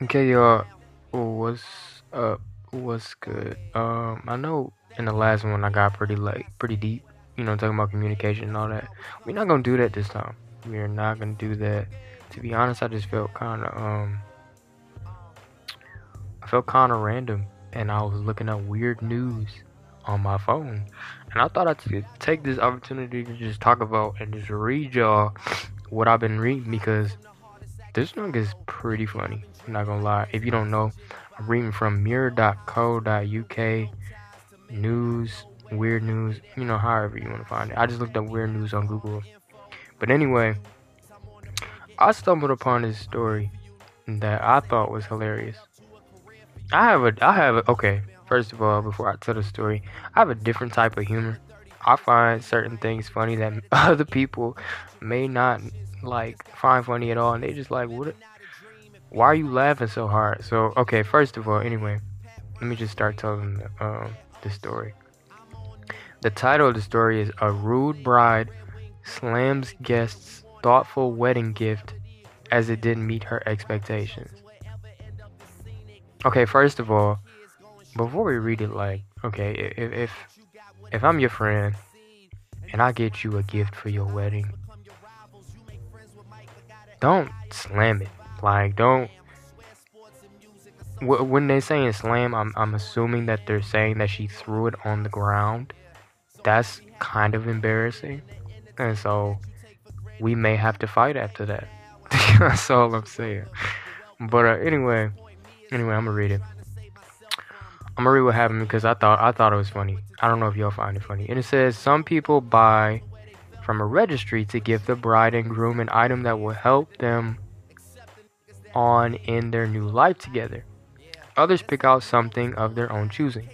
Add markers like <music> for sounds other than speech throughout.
Okay, y'all. What's up? What's good? Um, I know in the last one I got pretty like pretty deep. You know, talking about communication and all that. We're not gonna do that this time. We're not gonna do that. To be honest, I just felt kind of um, I felt kind of random, and I was looking up weird news on my phone, and I thought I'd take this opportunity to just talk about and just read y'all what I've been reading because this junk is pretty funny. I'm not gonna lie. If you don't know, I'm reading from mirror.co.uk news, weird news, you know, however you want to find it. I just looked up weird news on Google. But anyway, I stumbled upon this story that I thought was hilarious. I have a, I have a, okay, first of all, before I tell the story, I have a different type of humor. I find certain things funny that <laughs> other people may not like find funny at all, and they just like, what? Why are you laughing so hard? So, okay, first of all, anyway, let me just start telling the, um, the story. The title of the story is A Rude Bride Slams Guest's Thoughtful Wedding Gift as it didn't meet her expectations. Okay, first of all, before we read it, like, okay, if if, if I'm your friend and I get you a gift for your wedding, don't slam it. Like, don't. When they're saying slam, I'm I'm assuming that they're saying that she threw it on the ground. That's kind of embarrassing, and so we may have to fight after that. <laughs> That's all I'm saying. But uh, anyway, anyway, I'm gonna read it. I'm gonna read what happened because I thought I thought it was funny. I don't know if y'all find it funny. And it says some people buy from a registry to give the bride and groom an item that will help them on in their new life together. Others pick out something of their own choosing.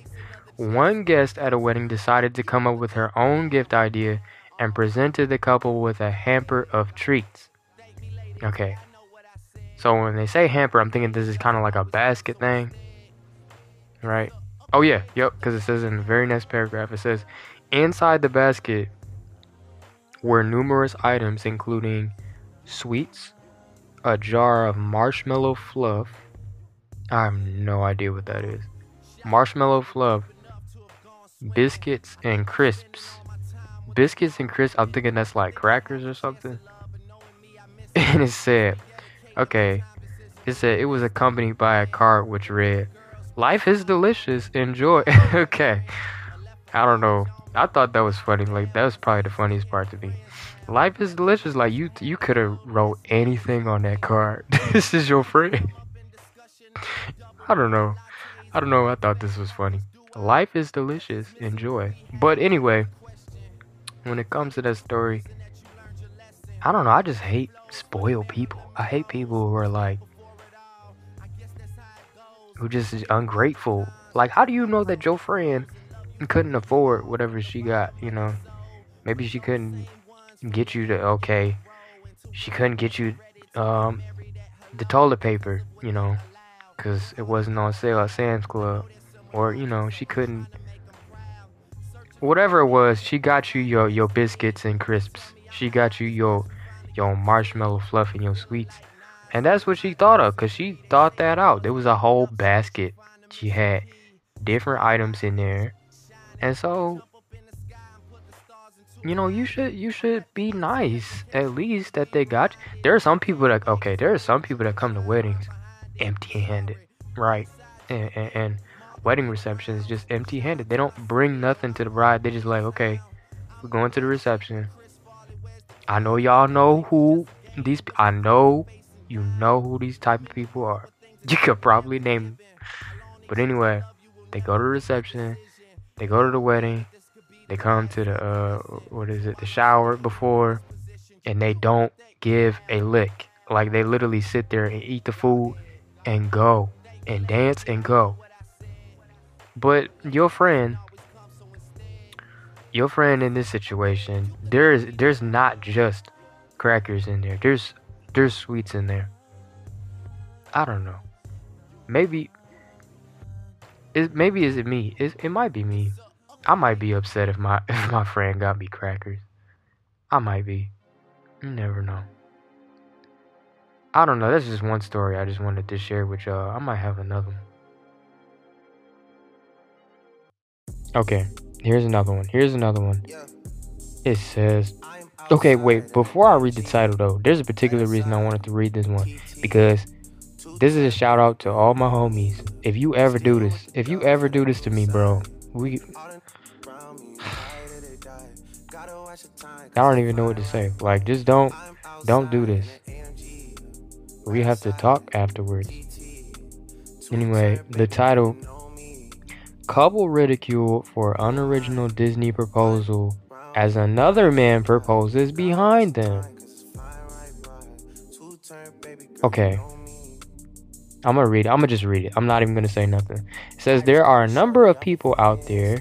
One guest at a wedding decided to come up with her own gift idea and presented the couple with a hamper of treats. Okay. So when they say hamper, I'm thinking this is kind of like a basket thing. Right? Oh, yeah. Yep. Because it says in the very next paragraph, it says, Inside the basket were numerous items, including sweets, a jar of marshmallow fluff. I have no idea what that is. Marshmallow fluff, biscuits, and crisps. Biscuits and crisps, I'm thinking that's like crackers or something. <laughs> And it said, okay, it said it was accompanied by a card which read, Life is delicious, enjoy. <laughs> okay, I don't know. I thought that was funny. Like that was probably the funniest part to me. Life is delicious. Like you, you could have wrote anything on that card. <laughs> this is your friend. I don't know. I don't know. I thought this was funny. Life is delicious. Enjoy. But anyway, when it comes to that story, I don't know. I just hate spoiled people. I hate people who are like, who just is ungrateful. Like, how do you know that your friend couldn't afford whatever she got? You know, maybe she couldn't get you to okay. She couldn't get you um the toilet paper. You know, because it wasn't on sale at Sam's Club, or you know, she couldn't. Whatever it was, she got you your your biscuits and crisps. She got you your your marshmallow fluff and your sweets. And that's what she thought of, because she thought that out. There was a whole basket. She had different items in there. And so you know, you should you should be nice. At least that they got you. There are some people that okay, there are some people that come to weddings empty handed. Right. And, and, and wedding receptions just empty handed. They don't bring nothing to the bride. They just like, okay, we're going to the reception. I know y'all know who these. I know you know who these type of people are. <laughs> You could probably name them. But anyway, they go to the reception. They go to the wedding. They come to the uh, what is it? The shower before, and they don't give a lick. Like they literally sit there and eat the food and go and dance and go. But your friend your friend in this situation, there's there's not just crackers in there. There's there's sweets in there. I don't know. Maybe is maybe is it me? It, it might be me. I might be upset if my <laughs> if my friend got me crackers. I might be. You never know. I don't know. That's just one story I just wanted to share with y'all. I might have another one. Okay, here's another one. Here's another one. It says, okay, wait, before I read the title though, there's a particular reason I wanted to read this one because this is a shout out to all my homies. If you ever do this, if you ever do this to me, bro, we. <sighs> I don't even know what to say. Like, just don't, don't do this. We have to talk afterwards. Anyway, the title Couple ridiculed for unoriginal Disney proposal as another man proposes behind them. Okay. I'm gonna read it. I'm gonna just read it. I'm not even gonna say nothing. It says there are a number of people out there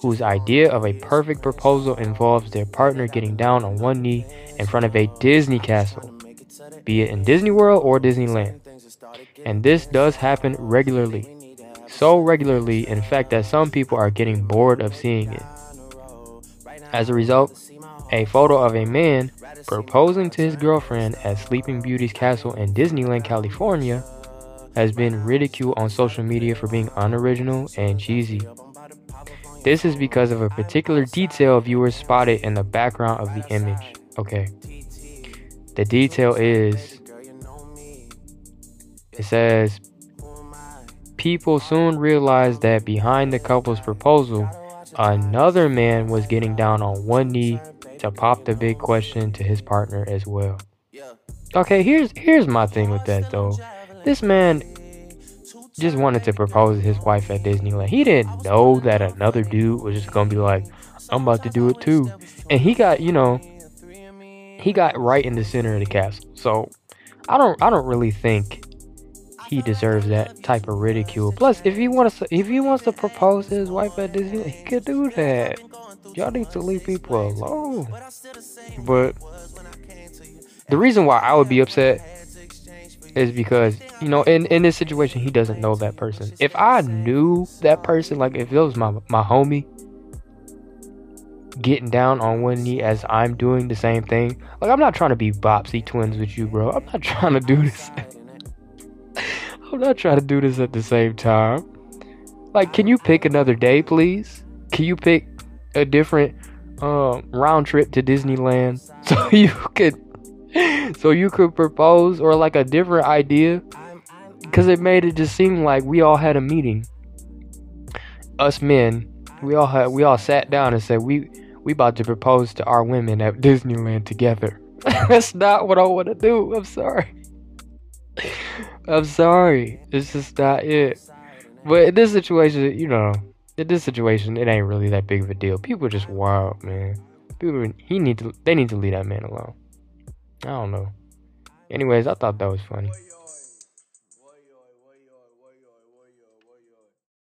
whose idea of a perfect proposal involves their partner getting down on one knee in front of a Disney castle, be it in Disney World or Disneyland. And this does happen regularly. So regularly, in fact, that some people are getting bored of seeing it. As a result, a photo of a man proposing to his girlfriend at Sleeping Beauty's castle in Disneyland, California, has been ridiculed on social media for being unoriginal and cheesy. This is because of a particular detail viewers spotted in the background of the image. Okay. The detail is it says people soon realized that behind the couple's proposal, another man was getting down on one knee to pop the big question to his partner as well. Okay, here's here's my thing with that though. This man just wanted to propose to his wife at Disneyland. He didn't know that another dude was just gonna be like, I'm about to do it too. And he got, you know, he got right in the center of the castle. So I don't I don't really think he deserves that type of ridicule. Plus, if he wants to, if he wants to propose to his wife at Disney, he could do that. Y'all need to leave people alone. But the reason why I would be upset is because you know in in this situation he doesn't know that person if i knew that person like if it was my my homie getting down on one knee as i'm doing the same thing like i'm not trying to be Bobbsey twins with you bro i'm not <laughs> trying to do this i'm not trying to do this at the same time. Like can you pick another day please? Can you pick a different uh, round trip to disneyland <laughs> so you could so you could propose or like a different idea? Because it made it just seem like we all had a meeting. Us men we all had we all sat down and said we we about to propose to our women at disneyland together. <laughs> That's not what i want to do. I'm sorry i'm sorry. It's just not it. But in this situation you know in this situation it ain't really that big of a deal. People are just wild man. People he need to they need to leave that man alone. I don't know. Anyways, I thought that was funny.